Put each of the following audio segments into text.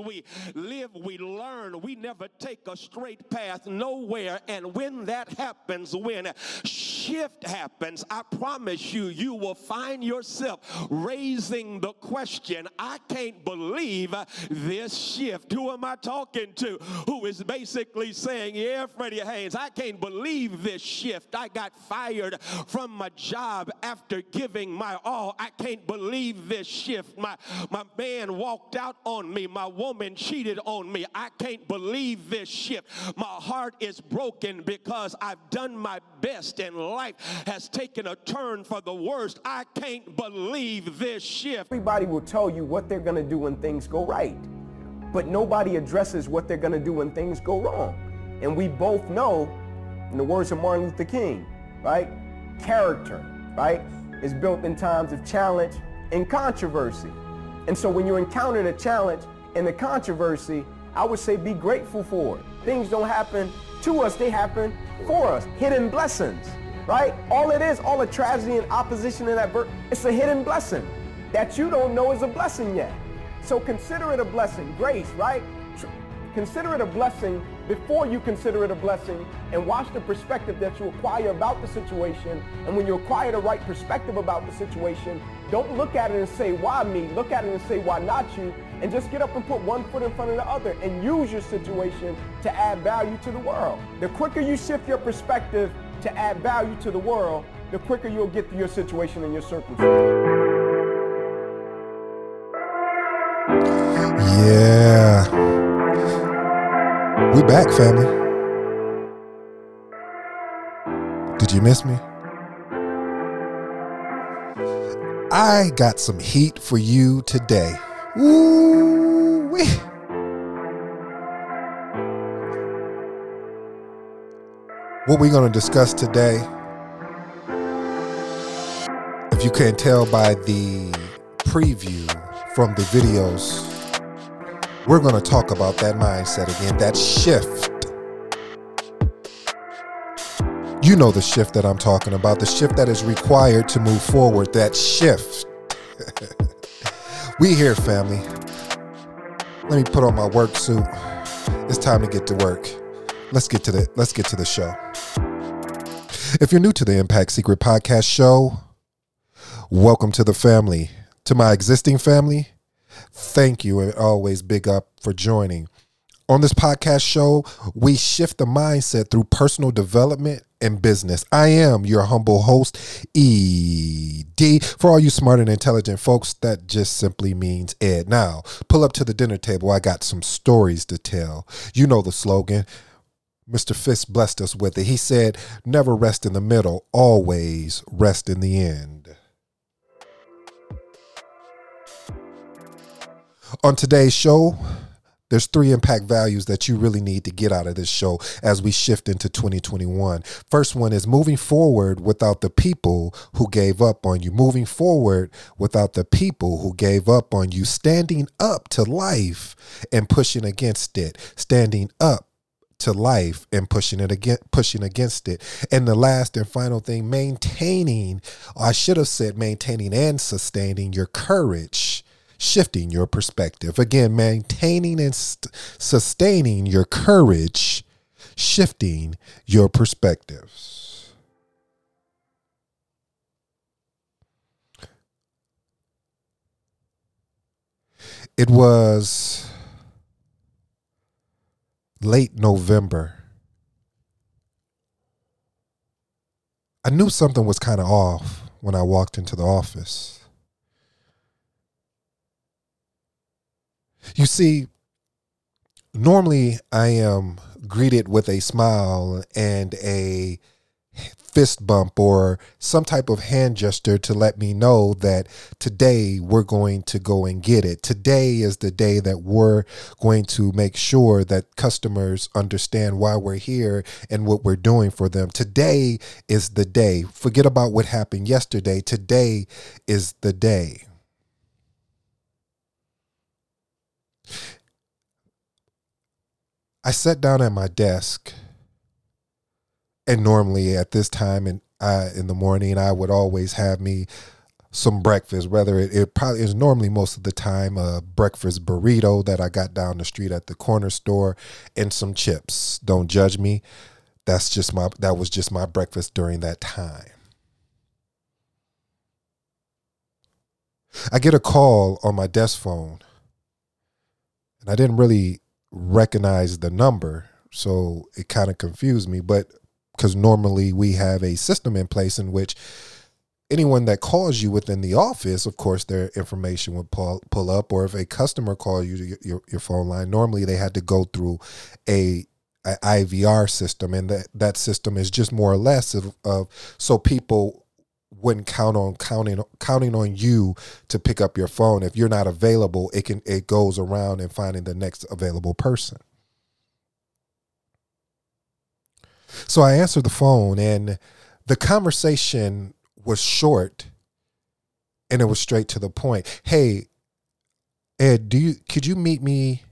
we live, we learn. We never take a straight path nowhere. And when that happens, when shift happens, I promise you, you will find yourself raising the question I can't believe this shift. Who am I talking to? Who is basically saying, Yeah, Freddie Haynes, I can't believe this shift. I got fired from my job after giving my all. I can't believe this shift. My, my man walked out on me. My woman cheated on me. I can't believe this shift. My heart is broken because I've done my best and life has taken a turn for the worst. I can't believe this shift. Everybody will tell you what they're going to do when things go right, but nobody addresses what they're going to do when things go wrong. And we both know, in the words of Martin Luther King, right? Character, right, is built in times of challenge and controversy. And so when you encounter a challenge, and the controversy, I would say be grateful for it. Things don't happen to us, they happen for us. Hidden blessings, right? All it is, all the tragedy and opposition and adversity, it's a hidden blessing that you don't know is a blessing yet. So consider it a blessing. Grace, right? Consider it a blessing before you consider it a blessing and watch the perspective that you acquire about the situation. And when you acquire the right perspective about the situation, don't look at it and say, why me? Look at it and say, why not you? And just get up and put one foot in front of the other and use your situation to add value to the world. The quicker you shift your perspective to add value to the world, the quicker you'll get through your situation and your circumstance. Yeah. We back, family. Did you miss me? I got some heat for you today. Ooh, wee. What we're going to discuss today, if you can't tell by the preview from the videos we're going to talk about that mindset again, that shift. You know the shift that I'm talking about, the shift that is required to move forward, that shift. We here, family. Let me put on my work suit. It's time to get to work. Let's get to the let's get to the show. If you're new to the Impact Secret Podcast show, welcome to the family. To my existing family, Thank you and always big up for joining. On this podcast show, we shift the mindset through personal development and business. I am your humble host, ED. For all you smart and intelligent folks, that just simply means Ed. Now, pull up to the dinner table. I got some stories to tell. You know the slogan. Mr. Fisk blessed us with it. He said, Never rest in the middle, always rest in the end. On today's show, there's three impact values that you really need to get out of this show as we shift into 2021. First one is moving forward without the people who gave up on you. Moving forward without the people who gave up on you. Standing up to life and pushing against it. Standing up to life and pushing it again pushing against it and the last and final thing maintaining i should have said maintaining and sustaining your courage shifting your perspective. Again, maintaining and st- sustaining your courage, shifting your perspectives. It was late November. I knew something was kind of off when I walked into the office. You see, normally I am greeted with a smile and a fist bump or some type of hand gesture to let me know that today we're going to go and get it. Today is the day that we're going to make sure that customers understand why we're here and what we're doing for them. Today is the day. Forget about what happened yesterday. Today is the day. I sat down at my desk, and normally at this time in uh, in the morning, I would always have me some breakfast, whether it, it probably is normally most of the time a breakfast burrito that I got down the street at the corner store and some chips. Don't judge me. That's just my that was just my breakfast during that time. I get a call on my desk phone and I didn't really recognize the number, so it kind of confused me, but because normally we have a system in place in which anyone that calls you within the office, of course, their information would pull, pull up. Or if a customer called you to your, your phone line, normally they had to go through a, a IVR system, and that that system is just more or less of, of so people wouldn't count on counting counting on you to pick up your phone. If you're not available, it can it goes around and finding the next available person. So I answered the phone and the conversation was short and it was straight to the point. Hey, Ed, do you could you meet me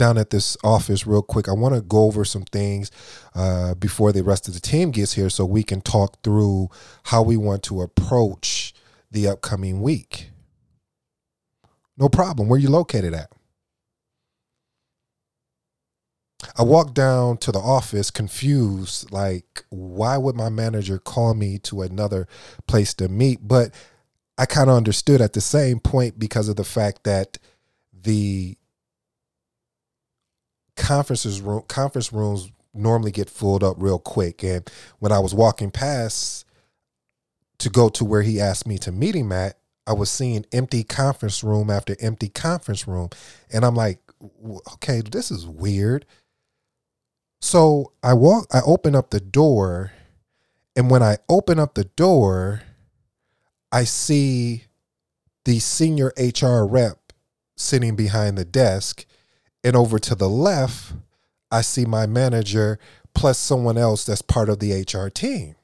down at this office real quick? I want to go over some things uh, before the rest of the team gets here so we can talk through how we want to approach the upcoming week. No problem. Where you located at? I walked down to the office confused, like, why would my manager call me to another place to meet? But I kind of understood at the same point because of the fact that the conferences room conference rooms normally get filled up real quick. And when I was walking past to go to where he asked me to meet him at, I was seeing empty conference room after empty conference room. And I'm like, okay, this is weird. So I walk, I open up the door, and when I open up the door, I see the senior HR rep sitting behind the desk, and over to the left, I see my manager plus someone else that's part of the HR team.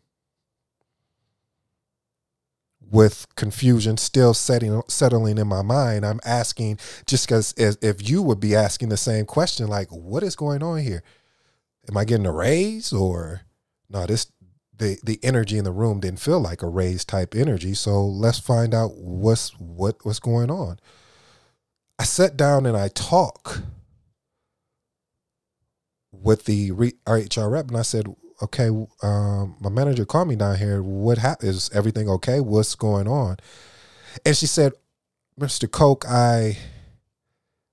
With confusion still setting, settling in my mind, I'm asking just because if you would be asking the same question, like, what is going on here? am I getting a raise or no? This the the energy in the room didn't feel like a raise type energy. So let's find out what's what what's going on. I sat down and I talk with the HR rep, and I said, "Okay, um, my manager called me down here. What ha- is everything okay? What's going on?" And she said, "Mr. Coke, I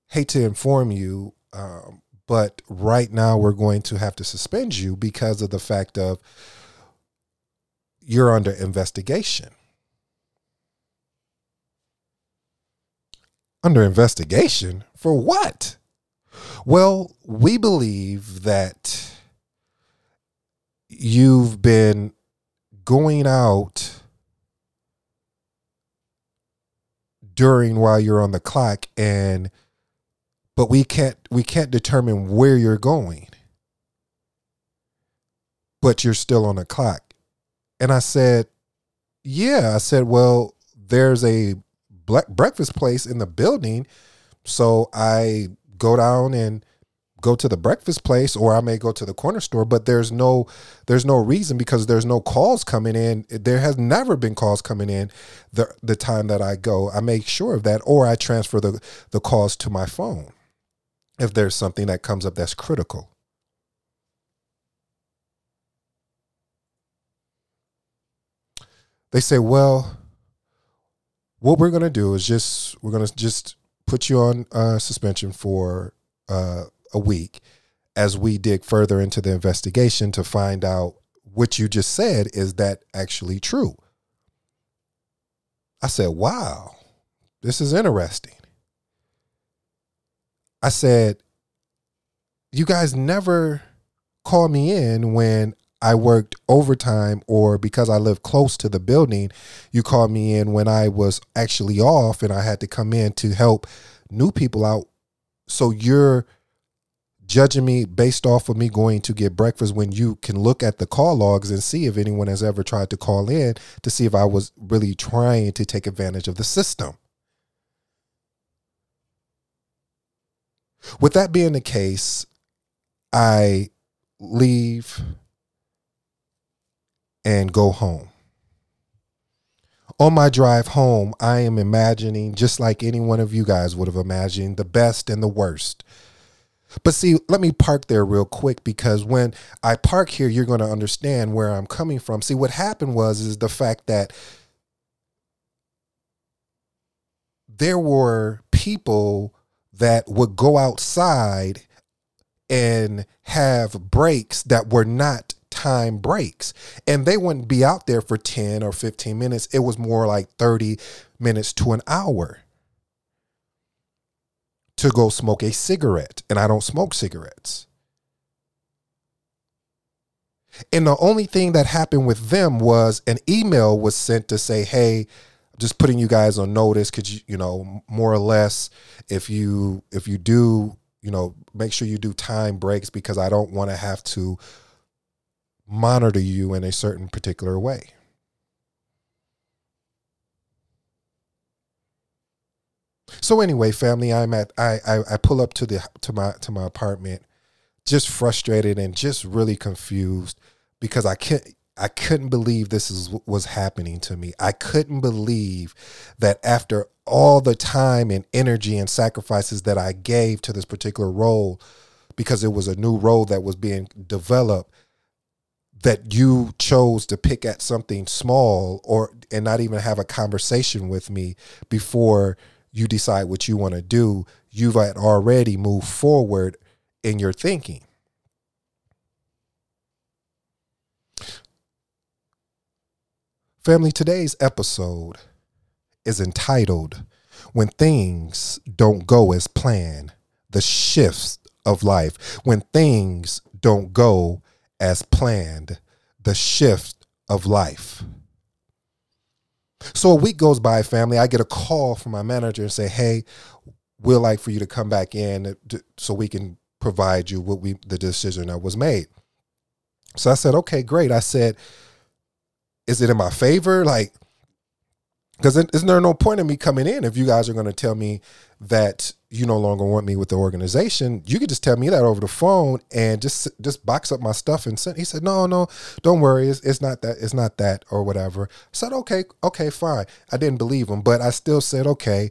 hate to inform you, um, but right now we're going to have to suspend you because of the fact of you're under investigation. Under investigation for what? Well, we believe that you've been going out during while you're on the clock and but we can't we can't determine where you're going but you're still on the clock. And i said yeah i said well there's a breakfast place in the building. So i go down and go to the breakfast place or I may go to the corner store but there's no there's no reason because there's no calls coming in there has never been calls coming in the the time that I go I make sure of that or I transfer the the calls to my phone if there's something that comes up that's critical. They say, well, what we're going to do is just, we're going to just put you on uh, suspension for uh, a week as we dig further into the investigation to find out what you just said is that actually true. I said, wow, this is interesting. I said, you guys never call me in when I worked overtime or because I live close to the building, you called me in when I was actually off and I had to come in to help new people out. So you're judging me based off of me going to get breakfast when you can look at the call logs and see if anyone has ever tried to call in to see if I was really trying to take advantage of the system. With that being the case, I leave and go home. On my drive home, I am imagining, just like any one of you guys would have imagined, the best and the worst. But see, let me park there real quick because when I park here, you're going to understand where I'm coming from. See, what happened was is the fact that there were people that would go outside and have breaks that were not time breaks. And they wouldn't be out there for 10 or 15 minutes. It was more like 30 minutes to an hour to go smoke a cigarette. And I don't smoke cigarettes. And the only thing that happened with them was an email was sent to say, hey, just putting you guys on notice could you you know more or less if you if you do you know make sure you do time breaks because i don't want to have to monitor you in a certain particular way so anyway family i'm at I, I i pull up to the to my to my apartment just frustrated and just really confused because i can't I couldn't believe this is what was happening to me. I couldn't believe that after all the time and energy and sacrifices that I gave to this particular role because it was a new role that was being developed that you chose to pick at something small or and not even have a conversation with me before you decide what you want to do you've already moved forward in your thinking Family, today's episode is entitled When Things Don't Go As Planned The Shifts of Life. When Things Don't Go As Planned The Shift of Life. So a week goes by, family. I get a call from my manager and say, Hey, we'd like for you to come back in so we can provide you what we the decision that was made. So I said, okay, great. I said, is it in my favor? Like, because isn't there no point in me coming in if you guys are going to tell me that you no longer want me with the organization? You could just tell me that over the phone and just just box up my stuff and send. He said, "No, no, don't worry. It's, it's not that. It's not that or whatever." I said, "Okay, okay, fine." I didn't believe him, but I still said, "Okay,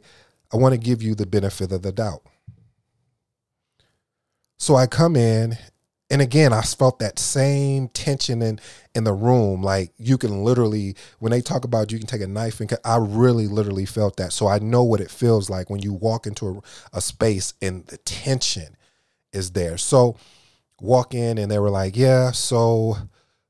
I want to give you the benefit of the doubt." So I come in and again, I felt that same tension in in the room. Like you can literally, when they talk about you can take a knife and I really literally felt that. So I know what it feels like when you walk into a, a space and the tension is there. So walk in and they were like, yeah, so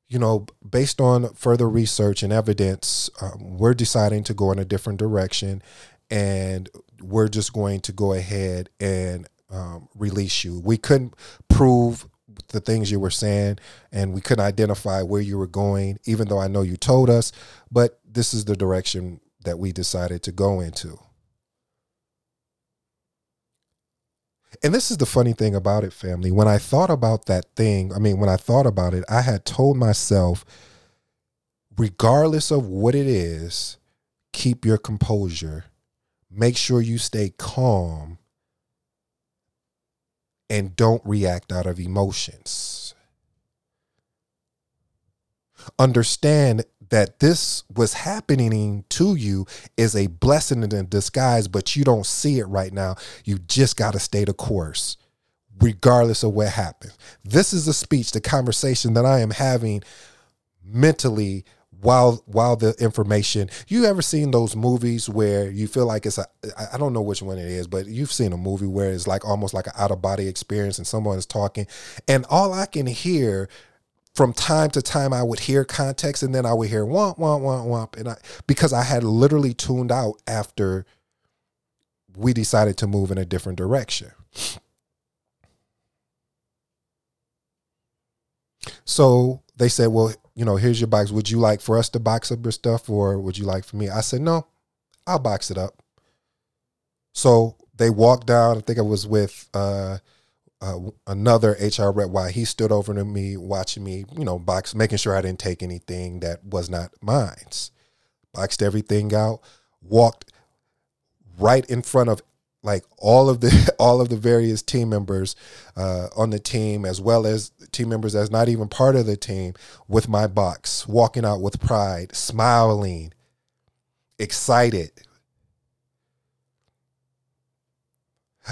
you know, based on further research and evidence, um, we're deciding to go in a different direction, and we're just going to go ahead and um, release you. We couldn't prove the things you were saying and we couldn't identify where you were going even though i know you told us but this is the direction that we decided to go into. And this is the funny thing about it family. When i thought about that thing i mean when i thought about it i had told myself regardless of what it is keep your composure. Make sure you stay calm and don't react out of emotions. Understand that this was happening to you is a blessing in disguise, but you don't see it right now. You just got to stay the course, regardless of what happens. This is a speech, the conversation that I am having mentally while while the information you ever seen those movies where you feel like it's a I don't know which one it is but you've seen a movie where it's like almost like an out of body experience and someone is talking and all I can hear from time to time I would hear context and then I would hear womp womp womp womp and I because I had literally tuned out after we decided to move in a different direction. So they said, well, you know, here's your box. Would you like for us to box up your stuff or would you like for me? I said, no, I'll box it up. So they walked down. I think I was with uh, uh, another HR rep while he stood over to me, watching me, you know, box, making sure I didn't take anything that was not mine. Boxed everything out, walked right in front of like all of the all of the various team members uh, on the team, as well as team members that's not even part of the team, with my box, walking out with pride, smiling, excited.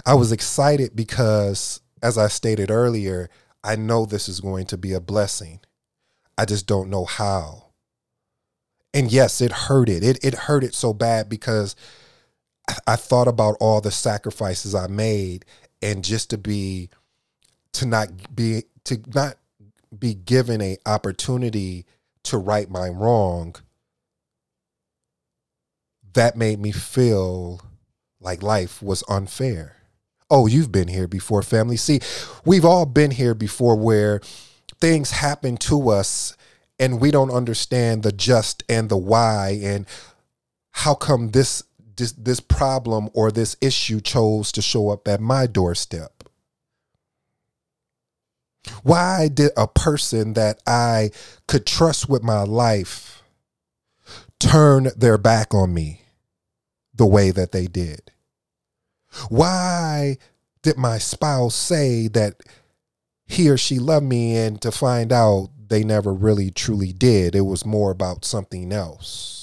I was excited because, as I stated earlier, I know this is going to be a blessing. I just don't know how. And yes, it hurted. It it hurted so bad because I, thought about all the sacrifices I made and just to be to not be to not be given a opportunity to right my wrong that made me feel like life was unfair. Oh, you've been here before, family. See, we've all been here before where things happen to us and we don't understand the just and the why and how come this this, this problem or this issue chose to show up at my doorstep. Why did a person that I could trust with my life turn their back on me the way that they did? Why did my spouse say that he or she loved me and to find out they never really truly did? It was more about something else.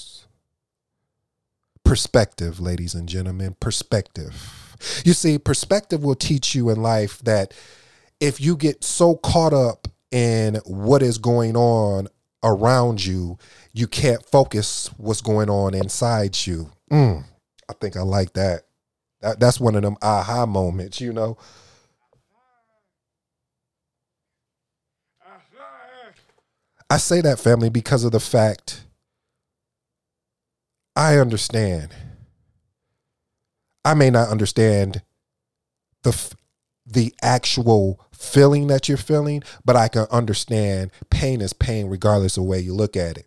Perspective, ladies and gentlemen, perspective. You see, perspective will teach you in life that if you get so caught up in what is going on around you, you can't focus what's going on inside you. Mm, I think I like that. That, that's one of them aha moments, you know. I say that family because of the fact I understand. I may not understand the the actual feeling that you're feeling, but I can understand pain is pain regardless of the way you look at it.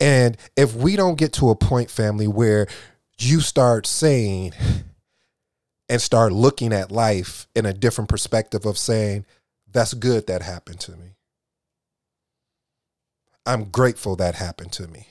And if we don't get to a point, family, where you start saying and start looking at life in a different perspective of saying, that's good that happened to me. I'm grateful that happened to me.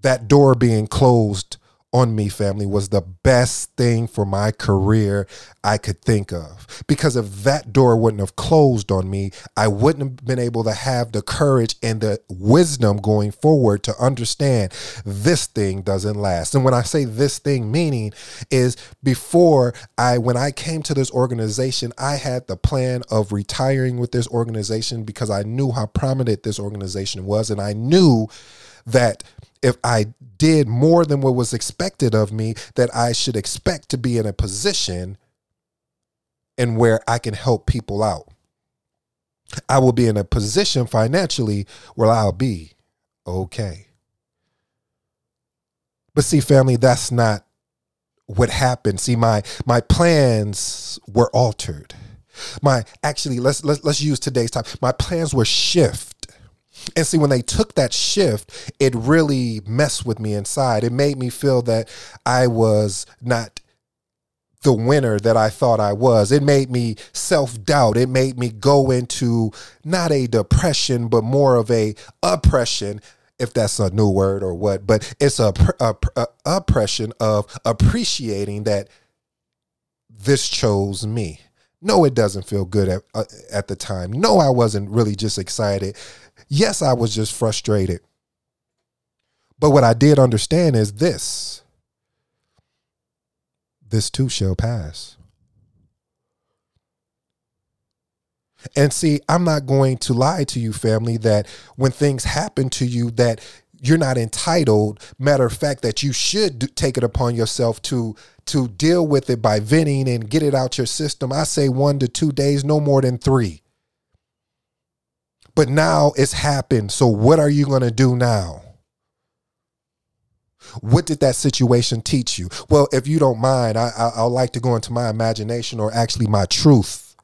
That door being closed on me, family, was the best thing for my career I could think of. Because if that door wouldn't have closed on me, I wouldn't have been able to have the courage and the wisdom going forward to understand this thing doesn't last. And when I say this thing, meaning is before I, when I came to this organization, I had the plan of retiring with this organization because I knew how prominent this organization was. And I knew that if I did more than what was expected of me, that I should expect to be in a position and where I can help people out. I will be in a position financially where I'll be okay. But see, family, that's not what happened. See, my my plans were altered. My actually, let's let's let's use today's time. My plans were shift and see, when they took that shift, it really messed with me inside. It made me feel that I was not the winner that I thought I was. It made me self doubt. It made me go into not a depression, but more of a oppression, if that's a new word or what. But it's a, a, a oppression of appreciating that this chose me. No, it doesn't feel good at, uh, at the time. No, I wasn't really just excited. Yes, I was just frustrated. But what I did understand is this this too shall pass. And see, I'm not going to lie to you, family, that when things happen to you, that you're not entitled. Matter of fact, that you should take it upon yourself to to deal with it by venting and get it out your system. I say one to two days, no more than three. But now it's happened. So what are you going to do now? What did that situation teach you? Well, if you don't mind, I, I, I like to go into my imagination or actually my truth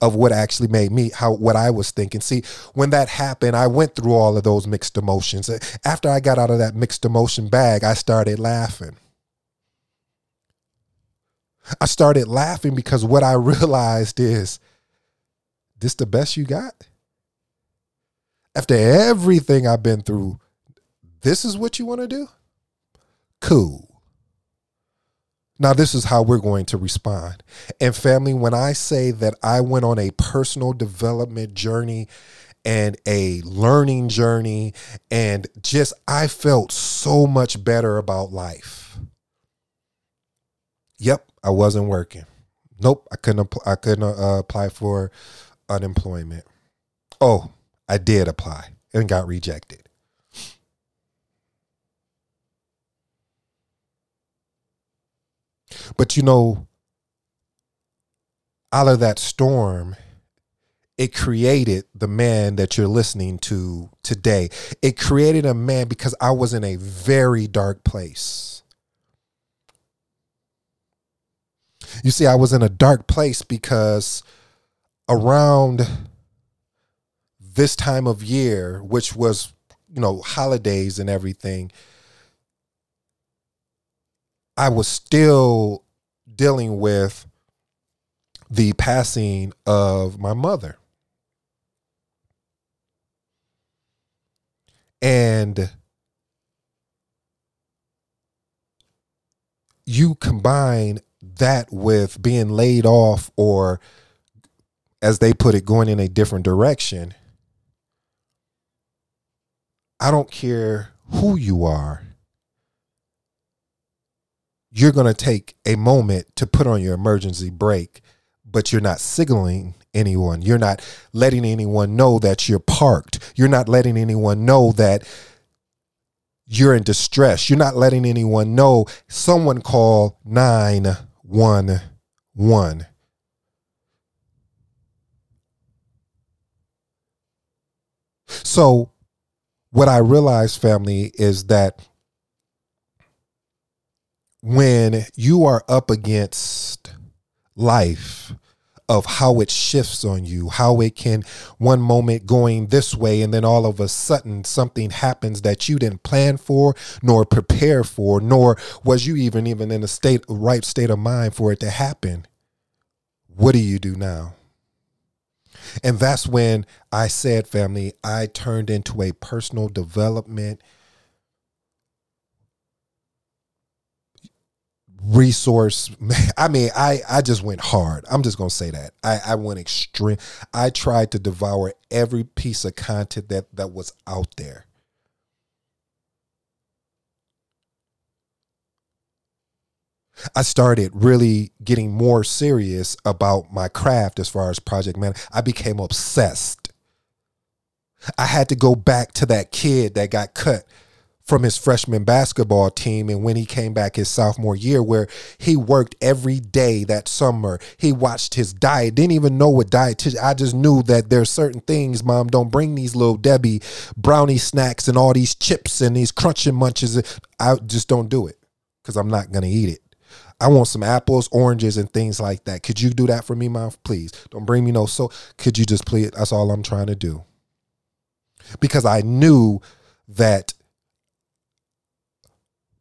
of what actually made me how what I was thinking. See, when that happened, I went through all of those mixed emotions. After I got out of that mixed emotion bag, I started laughing. I started laughing because what I realized is this the best you got? After everything I've been through, this is what you want to do? Cool. Now, this is how we're going to respond. And, family, when I say that I went on a personal development journey and a learning journey. And just, I felt so much better about life. Yep, I wasn't working. Nope, I couldn't. I couldn't uh, apply for unemployment. Oh, I did apply and got rejected. But you know, out of that storm, it created the man that you're listening to today. It created a man because I was in a very dark place. You see, I was in a dark place because around this time of year, which was, you know, holidays and everything, I was still dealing with the passing of my mother. And you combine that with being laid off or as they put it going in a different direction i don't care who you are you're going to take a moment to put on your emergency brake but you're not signaling anyone. You're not letting anyone know that you're parked. You're not letting anyone know that you're in distress. You're not letting anyone know. Someone call 911 So, what I realized, family, is that when you are up against life, of how it shifts on you, how it can one moment going this way, and then all of a sudden something happens that you didn't plan for, nor prepare for, nor was you even even in a state right state of mind for it to happen. What do you do now? And that's when I said, family, I turned into a personal development resource. I mean i i just went hard. I'm just gonna say that. I i went extreme. I tried to devour every piece of content that that was out there I started really getting more serious about my craft as far as project management. I became obsessed. I had to go back to that kid that got cut from his freshman basketball team and when he came back his sophomore year where he worked every day that summer he watched his diet didn't even know what diet i just knew that there's certain things mom don't bring these little debbie brownie snacks and all these chips and these crunching munches i just don't do it because i'm not going to eat it I want some apples, oranges, and things like that. Could you do that for me, mom? Please. Don't bring me no so. Could you just please? That's all I'm trying to do. Because I knew that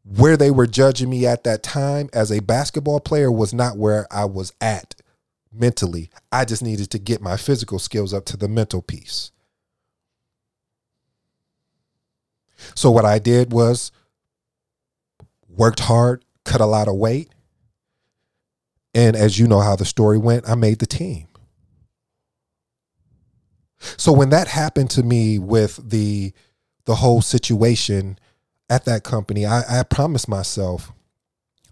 where they were judging me at that time as a basketball player was not where I was at mentally. I just needed to get my physical skills up to the mental piece. So what I did was worked hard, cut a lot of weight, and as you know how the story went, I made the team. So when that happened to me with the the whole situation at that company, I, I promised myself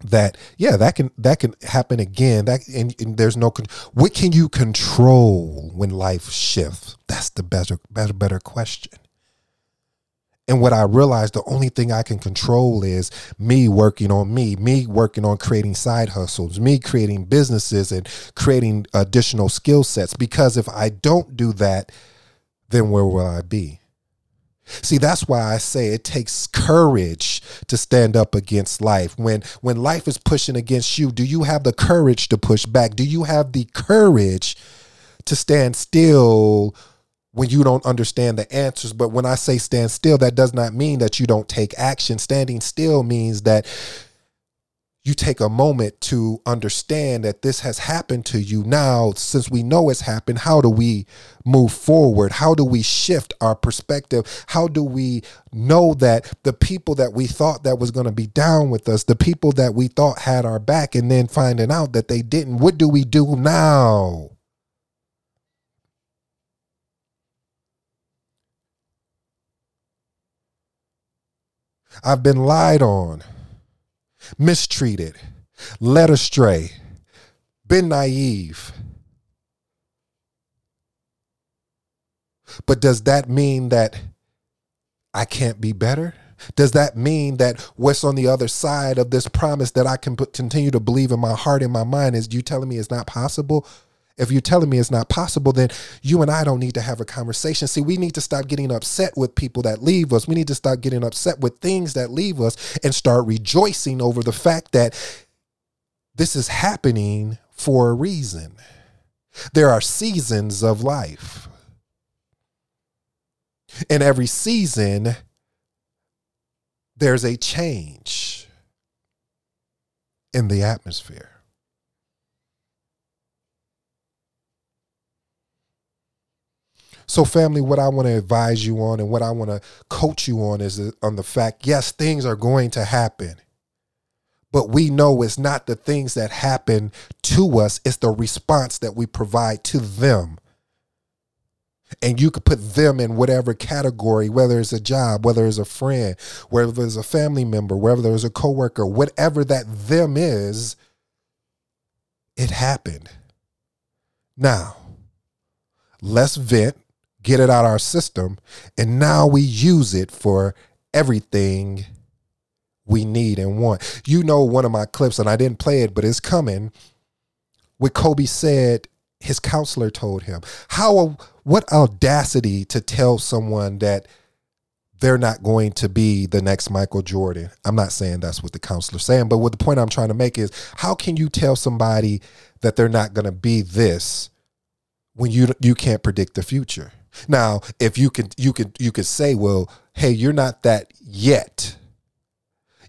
that yeah, that can that can happen again. That and, and there's no what can you control when life shifts? That's the better better better question. And what I realized, the only thing I can control is me working on me, me working on creating side hustles, me creating businesses and creating additional skill sets. Because if I don't do that, then where will I be? See, that's why I say it takes courage to stand up against life. When when life is pushing against you, do you have the courage to push back? Do you have the courage to stand still when you don't understand the answers. But when I say stand still, that does not mean that you don't take action. Standing still means that you take a moment to understand that this has happened to you now since we know it's happened how do we move forward how do we shift our perspective how do we know that the people that we thought that was going to be down with us the people that we thought had our back and then finding out that they didn't what do we do now I've been lied on, mistreated, led astray, been naive. But does that mean that I can't be better? Does that mean that what's on the other side of this promise that I can put, continue to believe in my heart and my mind is you telling me it's not possible? If you're telling me it's not possible, then you and I don't need to have a conversation. See, we need to stop getting upset with people that leave us. We need to stop getting upset with things that leave us and start rejoicing over the fact that this is happening for a reason. There are seasons of life. In every season, there's a change in the atmosphere. So, family, what I want to advise you on and what I want to coach you on is uh, on the fact yes, things are going to happen. But we know it's not the things that happen to us, it's the response that we provide to them. And you could put them in whatever category, whether it's a job, whether it's a friend, whether it's a family member, whether there's a coworker, whatever that them is, it happened. Now, let's vent, get it out our system, and now we use it for everything we need and want. You know, one of my clips, and I didn't play it, but it's coming. What Kobe said, his counselor told him. How, what audacity to tell someone that they're not going to be the next Michael Jordan. I'm not saying that's what the counselor's saying, but what the point I'm trying to make is how can you tell somebody that they're not going to be this when you you can't predict the future? Now, if you can you could you could say, well, hey, you're not that yet.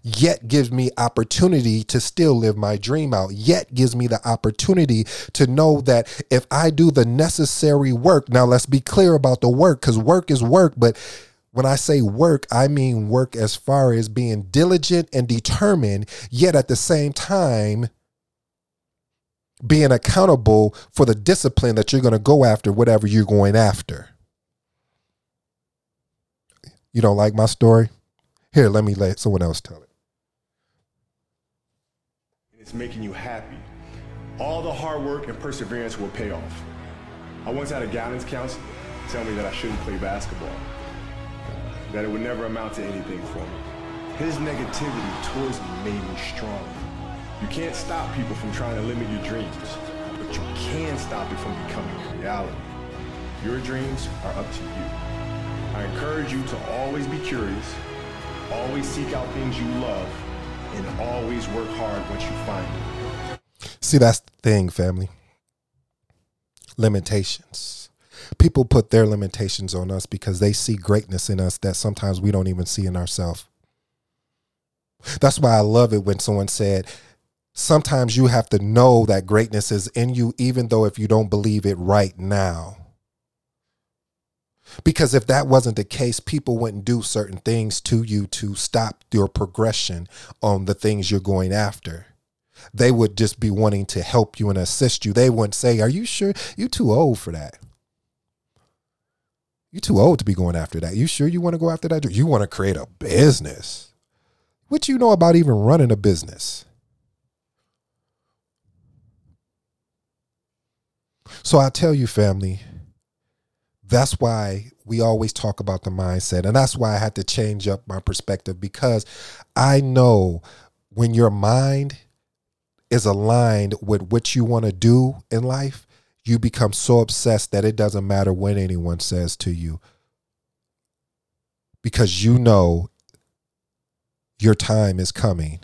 Yet gives me opportunity to still live my dream out. Yet gives me the opportunity to know that if i do the necessary work now let's be clear about the work because work is work but when I say work, I mean work as far as being diligent and determined, yet at the same time, being accountable for the discipline that you're going to go after, whatever you're going after. You don't like my story? Here, let me let someone else tell it it's making you happy, all the hard work and perseverance will pay off. I once had a guidance counselor tell me that I shouldn't play basketball, that it would never amount to anything for me. His negativity towards me made me stronger. You can't stop people from trying to limit your dreams, but you can stop it from becoming a reality. Your dreams are up to you. I encourage you to always be curious, always seek out things you love, and always work hard once you find it. See, that's the thing, family. Limitations. People put their limitations on us because they see greatness in us that sometimes we don't even see in ourselves. That's why I love it when someone said, sometimes you have to know that greatness is in you, even though if you don't believe it right now. Because if that wasn't the case, people wouldn't do certain things to you to stop your progression on the things you're going after. They would just be wanting to help you and assist you. They wouldn't say, Are you sure? You're too old for that. You're too old to be going after that. You sure you want to go after that? You want to create a business. What you know about even running a business? So I tell you, family, that's why we always talk about the mindset. And that's why I had to change up my perspective because I know when your mind is aligned with what you want to do in life, you become so obsessed that it doesn't matter what anyone says to you because you know your time is coming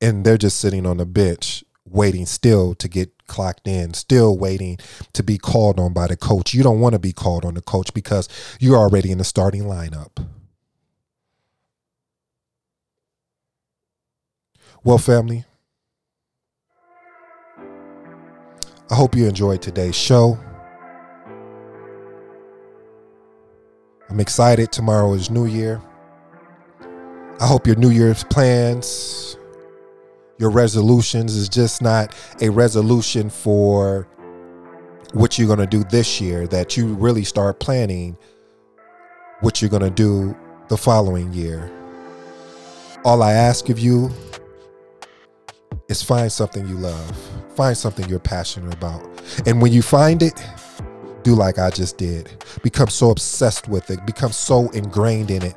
and they're just sitting on the bench waiting still to get clocked in, still waiting to be called on by the coach. You don't want to be called on the coach because you're already in the starting lineup. Well, family, I hope you enjoyed today's show. I'm excited. Tomorrow is New Year. I hope your New Year's plans your resolutions is just not a resolution for what you're going to do this year, that you really start planning what you're going to do the following year. All I ask of you is find something you love, find something you're passionate about. And when you find it, do like I just did. Become so obsessed with it, become so ingrained in it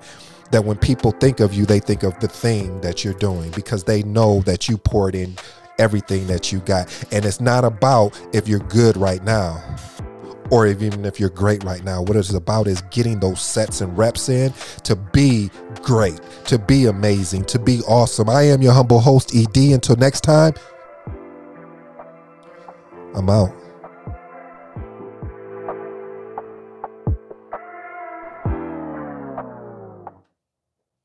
that when people think of you, they think of the thing that you're doing because they know that you poured in everything that you got. And it's not about if you're good right now or even if you're great right now. What it's about is getting those sets and reps in to be great, to be amazing, to be awesome. I am your humble host, ED. Until next time, I'm out.